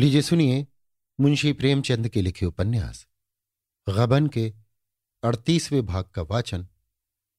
लीजिए सुनिए मुंशी प्रेमचंद के लिखे उपन्यास। गबन के अड़तीसवें भाग का वाचन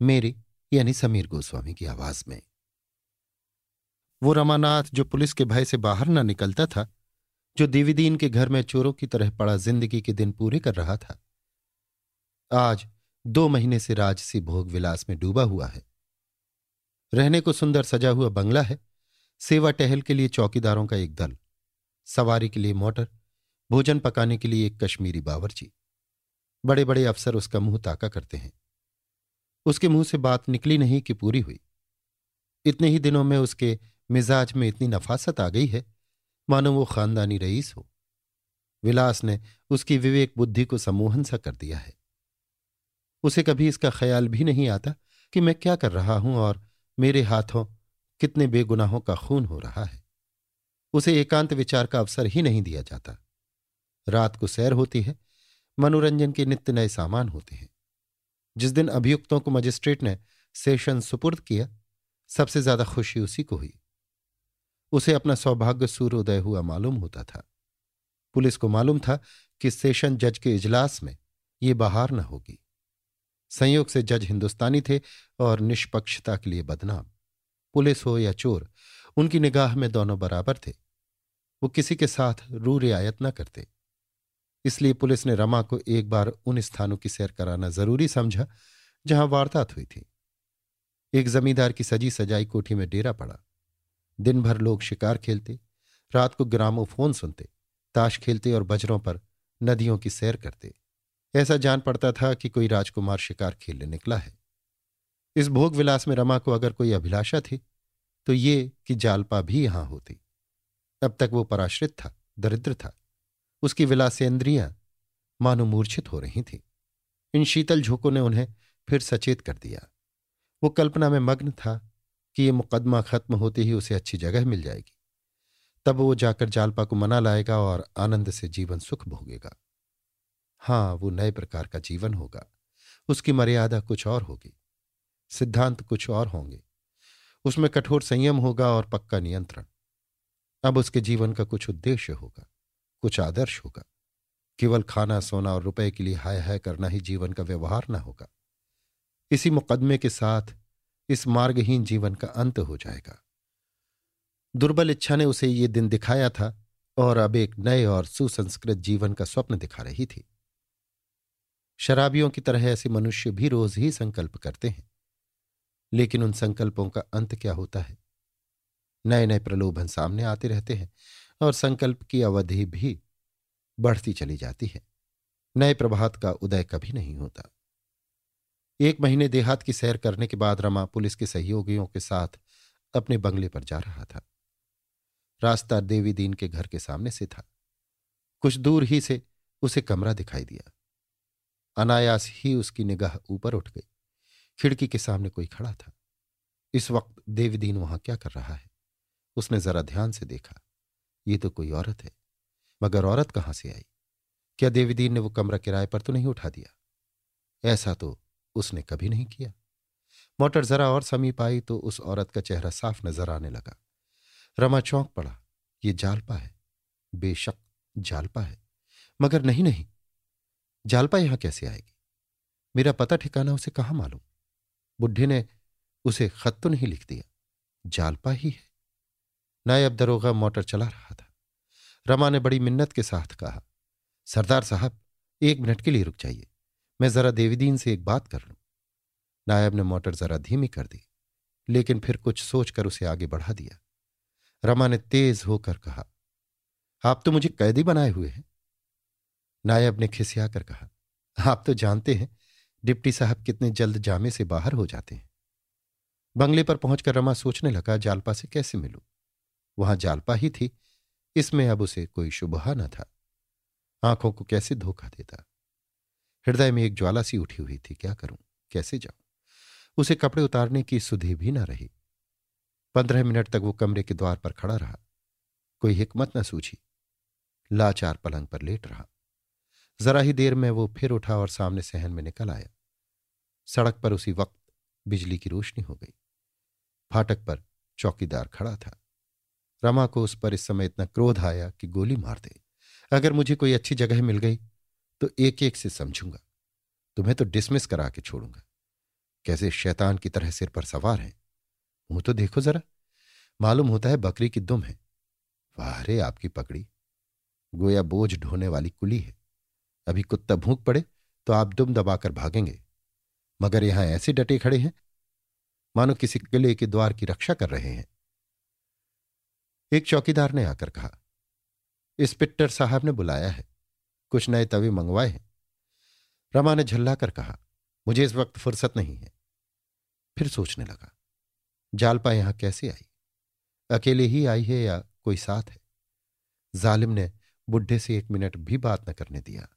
मेरी यानी समीर गोस्वामी की आवाज़ में। वो रमानाथ जो पुलिस के भय से बाहर न निकलता था, जो दिविदीन के घर में चोरों की तरह पड़ा ज़िंदगी के दिन पूरे कर रहा था, आज दो महीने से राजसी भोग विलास में डूबा हुआ है। रहने को सुंदर सजा हुआ बंगला है, सेवा टहल के लिए चौकीदारों का एक दल। सवारी के लिए मोटर, भोजन पकाने के लिए एक कश्मीरी बावरची। बड़े बड़े अफसर उसका मुँह ताका करते हैं। उसके मुँह से बात निकली नहीं कि पूरी हुई। इतने ही दिनों में उसके मिजाज में इतनी नफासत आ गई है, मानो वो खानदानी रईस हो। विलास ने उसकी विवेक बुद्धि को सम्मोहन सा कर दिया है। उसे कभी इसका ख्याल भी नहीं आता कि मैं क्या कर रहा हूँ और मेरे हाथों कितने बेगुनाहों का खून हो रहा है। उसे एकांत विचार का अवसर ही नहीं दिया जाता। रात को सैर होती है, मनोरंजन के नित्य नए सामान होते हैं। जिस दिन अभियुक्तों को मजिस्ट्रेट ने सेशन सुपुर्द किया, सबसे ज़्यादा खुशी उसी को हुई। उसे अपना सौभाग्य सूर्योदय हुआ मालूम होता था। पुलिस को मालूम था कि सेशन जज के इजलास में ये बहार न होगी। संयोग से जज हिंदुस्तानी थे और निष्पक्षता के लिए बदनाम। पुलिस हो या चोर, उनकी निगाह में दोनों बराबर थे। वो किसी के साथ रू रियायत न करते। इसलिए पुलिस ने रमा को एक बार उन स्थानों की सैर कराना ज़रूरी समझा, जहाँ वारदात हुई थी। एक जमींदार की सजी सजाई कोठी में डेरा पड़ा। दिन भर लोग शिकार खेलते, रात को ग्रामोफोन सुनते, ताश खेलते और बजरों पर नदियों की सैर करते। ऐसा जान पड़ता था कि कोई राजकुमार शिकार खेलने निकला है। इस भोग विलास में रमा को अगर कोई अभिलाषा थी तो ये कि जालपा भी यहाँ होती। अब तक वो पराश्रित था, दरिद्र था। उसकी विलासेंद्रियाँ मानो मूर्छित हो रही थीं। इन शीतल झोंकों ने उन्हें फिर सचेत कर दिया। वो कल्पना में मग्न था कि ये मुकदमा खत्म होते ही उसे अच्छी जगह मिल जाएगी। तब वो जाकर जालपा को मना लाएगा और आनंद से जीवन सुख भोगेगा। हाँ वो नए प्रकार का जीवन होगा। उसकी मर्यादा कुछ और होगी। सिद्धांत कुछ और होंगे। उसमें कठोर संयम होगा और पक्का नियंत्रण। अब उसके जीवन का कुछ उद्देश्य होगा, कुछ आदर्श होगा। केवल खाना, सोना और रुपए के लिए हाय हाय करना ही जीवन का व्यवहार न होगा। इसी मुकदमे के साथ इस मार्गहीन जीवन का अंत हो जाएगा। दुर्बल इच्छा ने उसे ये दिन दिखाया था और अब एक नए और सुसंस्कृत जीवन का स्वप्न दिखा रही थी। शराबियों की तरह ऐसे मनुष्य भी रोज ही संकल्प करते हैं। लेकिन उन संकल्पों का अंत क्या होता है? नए नए प्रलोभन सामने आते रहते हैं और संकल्प की अवधि भी बढ़ती चली जाती है। नए प्रभात का उदय कभी नहीं होता। एक महीने देहात की सैर करने के बाद रमा पुलिस के सहयोगियों के साथ अपने बंगले पर जा रहा था। रास्ता देवी दीन के घर के सामने से था। कुछ दूर ही से उसे कमरा दिखाई दिया। अनायास ही उसकी निगाह ऊपर उठ गई। खिड़की के सामने कोई खड़ा था। इस वक्त देवदीन वहाँ क्या कर रहा है? उसने जरा ध्यान से देखा, ये तो कोई औरत है, मगर औरत कहाँ से आई? क्या देवीदीन ने वो कमरा किराए पर तो नहीं उठा दिया? ऐसा तो उसने कभी नहीं किया। मोटर जरा और समीप आई तो उस औरत का चेहरा साफ़ नज़र आने लगा। रमा चौंक पड़ा, ये जालपा है, बेशक जालपा है, मगर नहीं नहीं, जालपा यहाँ कैसे आएगी? मेरा पता ठिकाना उसे कहाँ मालूम? बुढ़े ने उसे खत तो नहीं लिख दिया, जालपा ही है। नायब दरोगा मोटर चला रहा था। रमा ने बड़ी मिन्नत के साथ कहा, सरदार साहब, एक मिनट के लिए रुक जाइए। मैं जरा देवीदीन से एक बात कर लूँ। नायब ने मोटर जरा धीमी कर दी, लेकिन फिर कुछ सोचकर उसे आगे बढ़ा दिया। रमा ने तेज होकर कहा, आप तो मुझे कैदी बनाए हुए हैं। नायब ने खिसिया कर कहा, आप तो जानते हैं, डिप्टी साहब कितने जल्द जामे से बाहर हो जाते हैं। बंगले पर पहुंचकर रमा सोचने लगा, जालपा से कैसे मिलूं? वहाँ जालपा ही थी। इसमें अब उसे कोई शुभहा न था। आँखों को कैसे धोखा देता? हृदय में एक ज्वाला सी उठी हुई थी, क्या करूँ? कैसे जाऊँ? उसे कपड़े उतारने की सुधि भी न रही। पंद्रह मिनट तक वो कमरे के द्वार पर खड़ा रहा। कोई हिकमत न सूझी। लाचार पलंग पर लेट रहा। जरा ही देर में वो फिर उठा और सामने सहन में निकल आया। सड़क पर उसी वक्त बिजली की रोशनी हो गई। फाटक पर चौकीदार खड़ा था। रमा को उस पर इस समय इतना क्रोध आया कि गोली मार दे। अगर मुझे कोई अच्छी जगह मिल गई तो एक एक से समझूँगा। तुम्हें तो डिसमिस करा के छोड़ूँगा। कैसे शैतान की तरह सिर पर सवार है? मुँह तो देखो जरा। मालूम होता है बकरी की दुम है। वाह रे, आपकी पकड़ी। गोया बोझ ढोने वाली कुली है। अभी कुत्ता भूख पड़े तो आप दुम दबाकर भागेंगे। मगर यहाँ ऐसे डटे खड़े हैं। मानो किसी किले के द्वार की रक्षा कर रहे हैं। एक चौकीदार ने आकर कहा इंस्पेक्टर साहब ने बुलाया है। कुछ नए तवे मंगवाए हैं। रमा ने झल्ला कर कहा, मुझे इस वक्त फुर्सत नहीं है। फिर सोचने लगा, जालपा यहाँ कैसे आई? अकेले ही आई है या कोई साथ है? जालिम ने बुढ़े से एक मिनट भी बात न करने दिया।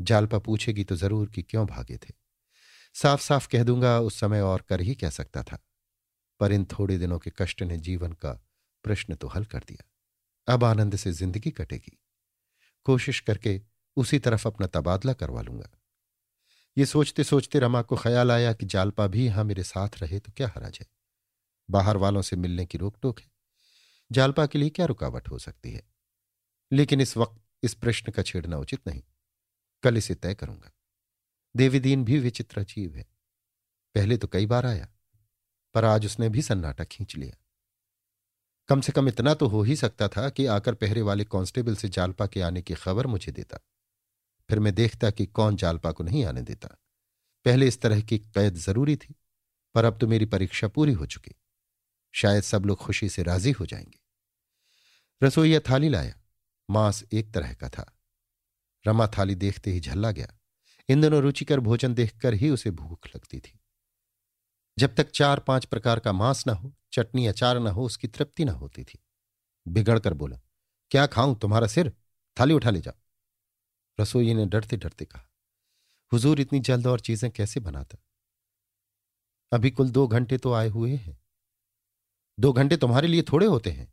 जालपा पूछेगी तो ज़रूर कि क्यों भागे थे। साफ़ साफ़ कह दूँगा, उस समय और कर ही कह सकता था। पर इन थोड़े दिनों के कष्ट ने जीवन का प्रश्न तो हल कर दिया। अब आनंद से ज़िंदगी कटेगी। कोशिश करके उसी तरफ़ अपना तबादला करवा लूँगा। ये सोचते सोचते रमा को ख्याल आया कि जालपा भी यहाँ मेरे साथ रहे तो क्या हराज है? बाहर वालों से मिलने की रोक टोक है। जालपा के लिए क्या रुकावट हो सकती है? लेकिन इस वक्त इस प्रश्न का छेड़ना उचित नहीं। कल इसे तय करूँगा। देवीदीन भी विचित्र अजीब है। पहले तो कई बार आया, पर आज उसने भी सन्नाटा खींच लिया। कम से कम इतना तो हो ही सकता था कि आकर पहरे वाले कांस्टेबल से जालपा के आने की खबर मुझे देता। फिर मैं देखता कि कौन जालपा को नहीं आने देता। पहले इस तरह की कैद ज़रूरी थी, पर अब तो मेरी परीक्षा पूरी हो चुकी। शायद सब लोग खुशी से राज़ी हो जाएँगे। रसोईया थाली लाया। मांस एक तरह का था। रमा थाली देखते ही झल्ला गया। इन दिनों रुचिकर भोजन देखकर ही उसे भूख लगती थी। जब तक चार पाँच प्रकार का मांस ना हो चटनी अचार न हो, उसकी तृप्ति न होती थी। बिगड़ कर बोला, क्या खाऊं? तुम्हारा सिर? थाली उठा ले जाओ। रसोई ने डरते डरते कहा, हुजूर, इतनी जल्द और चीज़ें कैसे बनाता? अभी कुल दो घंटे तो आए हुए हैं। दो घंटे तुम्हारे लिए थोड़े होते हैं।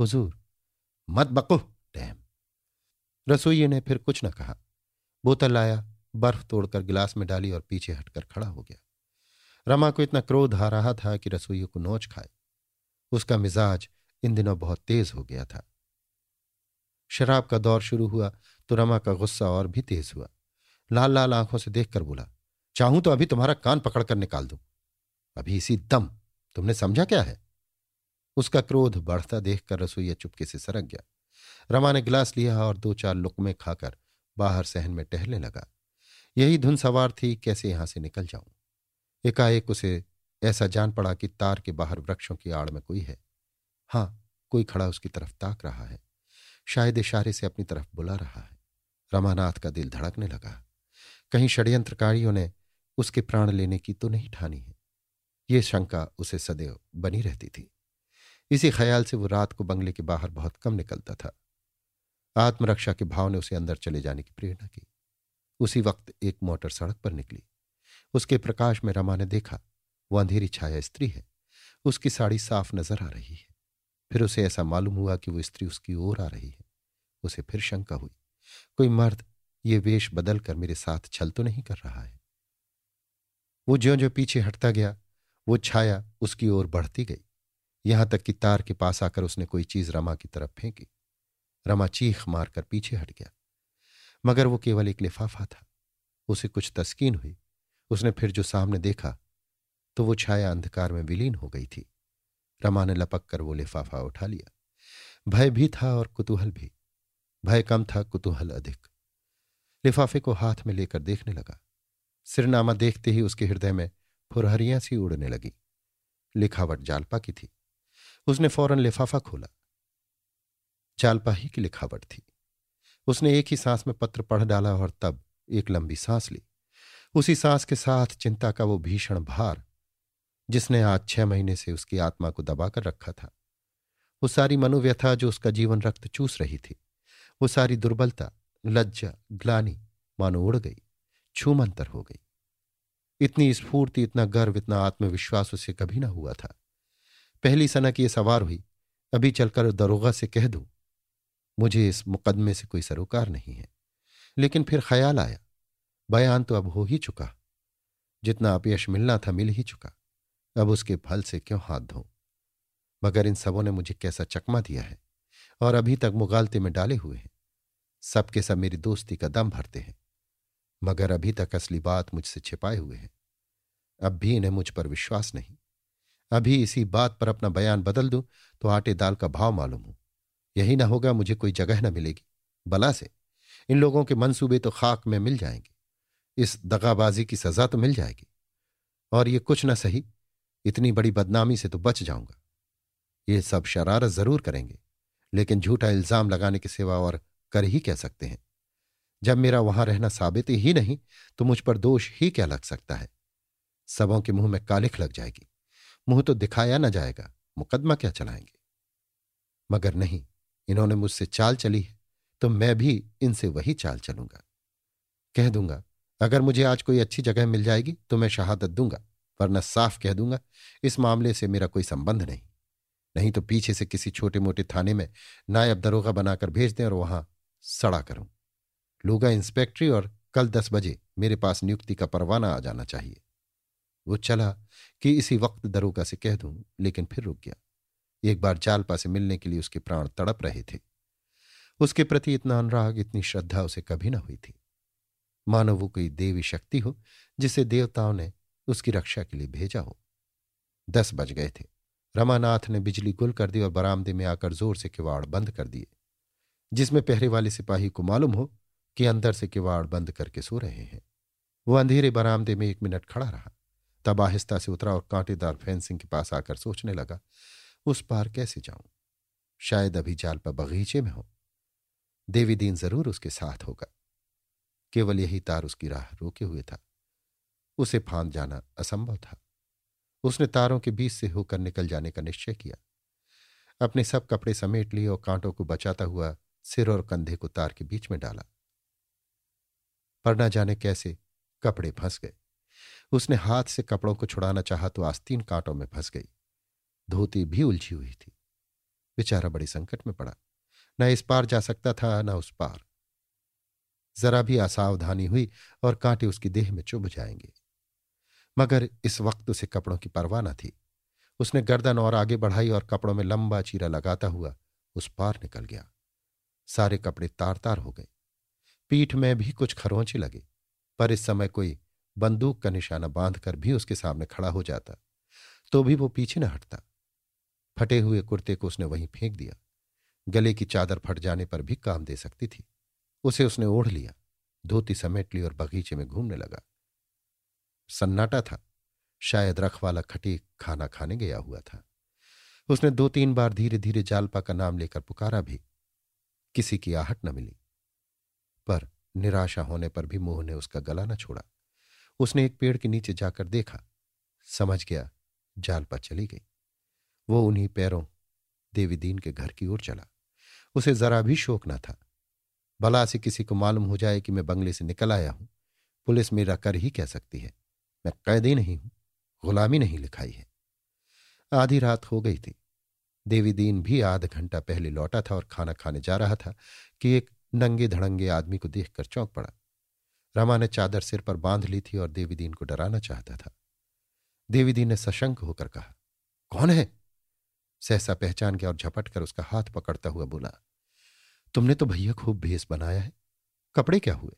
हुजूर, मत बको, डैम। रसोई ने फिर कुछ न कहा। बोतल लाया, बर्फ़ तोड़कर गिलास में डाली और पीछे हटकर खड़ा हो गया। रमा को इतना क्रोध आ रहा था कि रसोई को नोच खाए। उसका मिजाज इन दिनों बहुत तेज हो गया था। शराब का दौर शुरू हुआ तो रमा का गुस्सा और भी तेज हुआ। लाल लाल आँखों से देखकर बोला, चाहूँ तो अभी तुम्हारा कान पकड़कर निकाल दूँ। अभी इसी दम, तुमने समझा क्या है? उसका क्रोध बढ़ता देखकर रसोईया चुपके से सरक गया। रमा ने गिलास लिया और दो चार लुकमे खाकर बाहर सहन में टहलने लगा। यही धुन सवार थी, कैसे यहाँ से निकल जाऊँ? एकाएक उसे ऐसा जान पड़ा कि तार के बाहर वृक्षों की आड़ में कोई है। हाँ कोई खड़ा उसकी तरफ़ ताक रहा है। शायद इशारे से अपनी तरफ़ बुला रहा है। रमानाथ का दिल धड़कने लगा। कहीं षड्यंत्रकारियों ने उसके प्राण लेने की तो नहीं ठानी है। ये शंका उसे सदैव बनी रहती थी। इसी ख्याल से वो रात को बंगले के बाहर बहुत कम निकलता था। आत्मरक्षा के भाव ने उसे अंदर चले जाने की प्रेरणा की। उसी वक्त एक मोटर सड़क पर निकली। उसके प्रकाश में रमा ने देखा, वो अंधेरी छाया स्त्री है। उसकी साड़ी साफ़ नज़र आ रही है। फिर उसे ऐसा मालूम हुआ कि वो स्त्री उसकी ओर आ रही है। उसे फिर शंका हुई। कोई मर्द ये वेश बदल कर मेरे साथ छल तो नहीं कर रहा है? वो ज्यो ज्यो पीछे हटता गया, वो छाया उसकी ओर बढ़ती गई। यहाँ तक कि तार के पास आकर उसने कोई चीज़ रमा की तरफ़ फेंकी। रमा चीख मारकर पीछे हट गया। मगर वो केवल एक लिफाफा था। उसे कुछ तस्कीन हुई। उसने फिर जो सामने देखा तो वो छाया अंधकार में विलीन हो गई थी। रमा ने लपक कर वो लिफाफा उठा लिया। भय भी था और कुतूहल भी। भय कम था, कुतूहल अधिक। लिफाफे को हाथ में लेकर देखने लगा। सिरनामा देखते ही उसके हृदय में फुरहरियाँ सी उड़ने लगी। लिखावट जालपा की थी। उसने फ़ौरन लिफाफा खोला। जालपा ही की लिखावट थी। उसने एक ही सांस में पत्र पढ़ डाला और तब एक लंबी सांस ली। उसी सांस के साथ चिंता का वो भीषण भार, जिसने आज छह महीने से उसकी आत्मा को दबाकर रखा था। वो सारी मनोव्यथा जो उसका जीवन रक्त चूस रही थी, वो सारी दुर्बलता, लज्जा, ग्लानी मानो उड़ गई, छूमंतर हो गई। इतनी स्फूर्ति, इतना गर्व, इतना आत्मविश्वास उसे कभी ना हुआ था। पहली सनक ये सवार हुई, अभी चलकर दरोगा से कह दूँ, मुझे इस मुकदमे से कोई सरोकार नहीं है। लेकिन फिर ख्याल आया बयान तो अब हो ही चुका। जितना अपयश मिलना था मिल ही चुका। अब उसके फल से क्यों हाथ धो मगर इन सबों ने मुझे कैसा चकमा दिया है, और अभी तक मुगालते में डाले हुए हैं। सबके सब मेरी दोस्ती का दम भरते हैं, मगर अभी तक असली बात मुझसे छिपाए हुए हैं। अब भी इन्हें मुझ पर विश्वास नहीं। अभी इसी बात पर अपना बयान बदल दूँ तो आटे दाल का भाव मालूम हो। यही ना होगा मुझे कोई जगह न मिलेगी। बला से। इन लोगों के मंसूबे तो खाक में मिल जाएँगे। इस दगाबाजी की सजा तो मिल जाएगी। और ये कुछ ना सही, इतनी बड़ी बदनामी से तो बच जाऊँगा। ये सब शरारत ज़रूर करेंगे, लेकिन झूठा इल्ज़ाम लगाने के सिवा और कर ही कह सकते हैं? जब मेरा वहाँ रहना साबित ही नहीं तो मुझ पर दोष ही क्या लग सकता है? सबों के मुँह में कालिख लग जाएगी। मुँह तो दिखाया ना जाएगा, मुकदमा क्या चलाएँगे? मगर नहीं, इन्होंने मुझसे चाल चली है तो मैं भी इनसे वही चाल चलूँगा। कह दूँगा अगर मुझे आज कोई अच्छी जगह मिल जाएगी तो मैं शहादत दूँगा, वरना साफ़ कह दूँगा, इस मामले से मेरा कोई संबंध नहीं। नहीं तो पीछे से किसी छोटे मोटे थाने में नायब दरोगा बनाकर भेज दें और वहाँ सड़ा करूँ। लूगा इंस्पेक्ट्री और कल दस बजे मेरे पास नियुक्ति का परवाना आ जाना चाहिए। वो चला कि इसी वक्त दरोगा से कह दूँ, लेकिन फिर रुक गया। एक बार जालपा से मिलने के लिए उसके प्राण तड़प रहे थे। उसके प्रति इतना अनुराग, इतनी श्रद्धा उसे कभी ना हुई थी। मानो वो कोई देवी शक्ति हो, जिसे देवताओं ने उसकी रक्षा के लिए भेजा हो। दस बज गए थे। रमानाथ ने बिजली गुल कर दी और बरामदे में आकर ज़ोर से किवाड़ बंद कर दिए, जिसमें पहरे वाले सिपाही को मालूम हो कि अंदर से किवाड़ बंद करके सो रहे हैं। वो अंधेरे बरामदे में एक मिनट खड़ा रहा, तब आहिस्ता से उतरा और कांटेदार फेंसिंग के पास आकर सोचने लगा, उस पार कैसे जाऊँ? शायद अभी जाल पर बगीचे में हो। देवी दीन ज़रूर उसके साथ होगा। केवल यही तार उसकी राह रोके हुए था। उसे फांद जाना असंभव था। उसने तारों के बीच से होकर निकल जाने का निश्चय किया। अपने सब कपड़े समेट लिए और कांटों को बचाता हुआ सिर और कंधे को तार के बीच में डाला। पर न जाने कैसे कपड़े फंस गए। उसने हाथ से कपड़ों को छुड़ाना चाहा तो आस्तीन कांटों में फंस गई। धोती भी उलझी हुई थी। बेचारा बड़ी संकट में पड़ा। न इस पार जा सकता था, न उस पार। जरा भी असावधानी हुई और कांटे उसकी देह में चुभ जाएँगे। मगर इस वक्त उसे कपड़ों की परवाह न थी। उसने गर्दन और आगे बढ़ाई और कपड़ों में लंबा चीरा लगाता हुआ उस पार निकल गया। सारे कपड़े तार तार हो गए। पीठ में भी कुछ खरोंचे लगे, पर इस समय कोई बंदूक का निशाना बांधकर भी उसके सामने खड़ा हो जाता तो भी वो पीछे न हटता। फटे हुए कुर्ते को उसने वहीं फेंक दिया। गले की चादर फट जाने पर भी काम दे सकती थी। उसे उसने ओढ़ लिया, धोती समेट ली और बगीचे में घूमने लगा। सन्नाटा था। शायद रखवाला खटी खाना खाने गया हुआ था। उसने दो तीन बार धीरे धीरे जालपा का नाम लेकर पुकारा भी। किसी की आहट न मिली। पर निराशा होने पर भी मोह ने उसका गला न छोड़ा। उसने एक पेड़ के नीचे जाकर देखा। समझ गया, जालपा चली गई। वो उन्हीं पैरों देवी दीन के घर की ओर चला। उसे जरा भी शोक न था। भला से किसी को मालूम हो जाए कि मैं बंगले से निकल आया हूँ। पुलिस मेरा कर ही कह सकती है। मैं कैदी नहीं हूँ, गुलामी नहीं लिखाई है। आधी रात हो गई थी। देवी दीन भी आध घंटा पहले लौटा था और खाना खाने जा रहा था कि एक नंगे धड़ंगे आदमी को देखकर चौंक पड़ा। रमा ने चादर सिर पर बाँध ली थी और देवी दीन को डराना चाहता था। देवी दीन ने सशंक होकर कहा, कौन है? सहसा पहचान गया और झपट कर उसका हाथ पकड़ता हुआ बोला तुमने तो भैया खूब भेस बनाया है। कपड़े क्या हुए?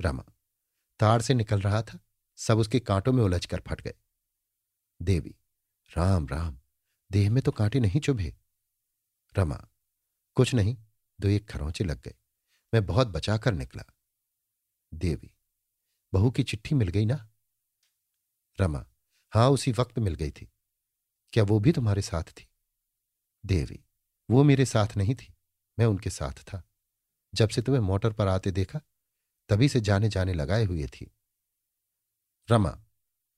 रमा तार से निकल रहा था, सब उसके कांटों में उलझ कर फट गए। देवी, राम राम, देह में तो कांटे नहीं चुभे। रमा, कुछ नहीं, दो एक खरोंचे लग गए। मैं बहुत बचा कर निकला। देवी, बहू की चिट्ठी मिल गई ना? रमा, हाँ, उसी वक्त मिल गई थी। क्या वो भी तुम्हारे साथ थी? देवी, वो मेरे साथ नहीं थी। मैं उनके साथ था। जब से तुम्हें मोटर पर आते देखा, तभी से जाने जाने लगाए हुए थी। रमा,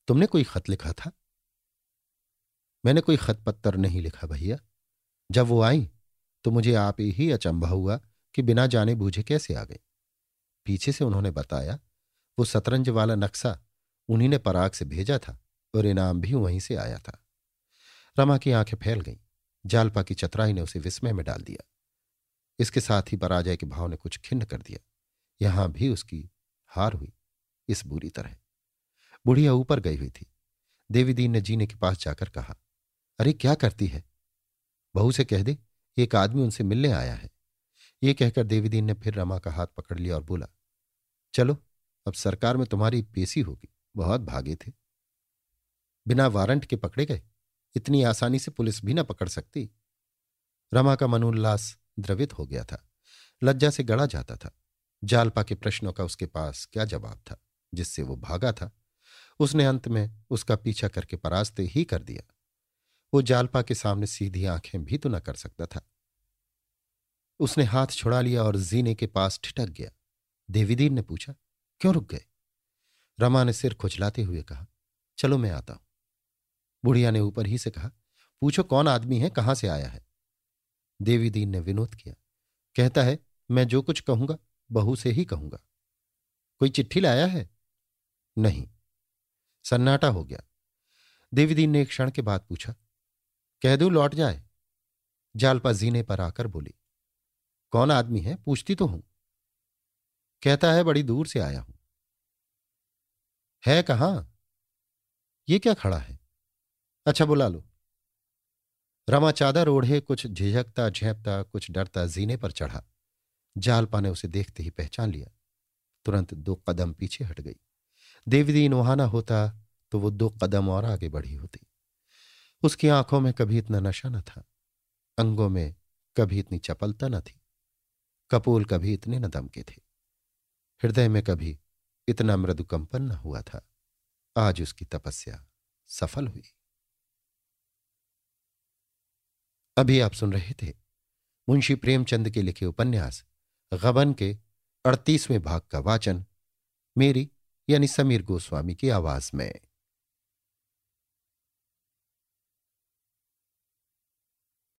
तुमने कोई खत लिखा था? मैंने कोई खत पत्तर नहीं लिखा भैया। जब वो आई तो मुझे आप ही अचंभा हुआ कि बिना जाने बूझे कैसे आ गई पीछे से उन्होंने बताया, वो शतरंज वाला नक्शा उन्हीं ने पराग से भेजा था और इनाम भी वहीं से आया था। रमा की आँखें फैल गईं। जालपा की चतराई ने उसे विस्मय में डाल दिया। इसके साथ ही पराजय के भाव ने कुछ खिन्न कर दिया। यहाँ भी उसकी हार हुई, इस बुरी तरह। बुढ़िया ऊपर गई हुई थी। देवी दीन ने जीने के पास जाकर कहा, अरे, क्या करती है? बहू से कह दे, एक आदमी उनसे मिलने आया है। ये कहकर देवीदीन ने फिर रमा का हाथ पकड़ लिया और बोला, चलो, अब सरकार में तुम्हारी पेशी होगी। बहुत भागे थे। बिना वारंट के पकड़े गए। इतनी आसानी से पुलिस भी ना पकड़ सकती। रमा का मनोल्लास द्रवित हो गया था। लज्जा से गड़ा जाता था। जालपा के प्रश्नों का उसके पास क्या जवाब था, जिससे वो भागा था। उसने अंत में उसका पीछा करके परास्ते ही कर दिया। वो जालपा के सामने सीधी आँखें भी तो न कर सकता था। उसने हाथ छुड़ा लिया और जीने के पास ठिटक गया। देवीदीन ने पूछा, क्यों रुक गए? रमा ने सिर खुचलाते हुए कहा, चलो मैं आता हूँ। बुढ़िया ने ऊपर ही से कहा, पूछो कौन आदमी है, कहाँ से आया है? देवीदीन ने विनोद किया, कहता है, मैं जो कुछ कहूँगा, बहू से ही कहूँगा। कोई चिट्ठी लाया है? नहीं। सन्नाटा हो गया। देवीदीन ने एक क्षण के बाद पूछा, कह दू लौट जाए? जालपा जीने पर आकर बोली, कौन आदमी है? पूछती तो हूँ। कहता है, बड़ी दूर से आया हूँ। है कहाँ? ये क्या खड़ा है? अच्छा बुला लो। रमा चादर ओढ़े, कुछ झिझकता, झेपता, कुछ डरता जीने पर चढ़ा। जालपा ने उसे देखते ही पहचान लिया। तुरंत दो कदम पीछे हट गई। देवदीन वहाँ ना होता तो वो दो कदम और आगे बढ़ी होती। उसकी आँखों में कभी इतना नशा न था। अंगों में कभी इतनी चपलता न थी। कपूल कभी इतने न दमके थे। हृदय में कभी इतना मृदुकंपन न हुआ था। आज उसकी तपस्या सफल हुई। अभी आप सुन रहे थे मुंशी प्रेमचंद के लिखे उपन्यास, गबन के अड़तीसवें भाग का वाचन, मेरी यानी समीर गोस्वामी की आवाज़ में।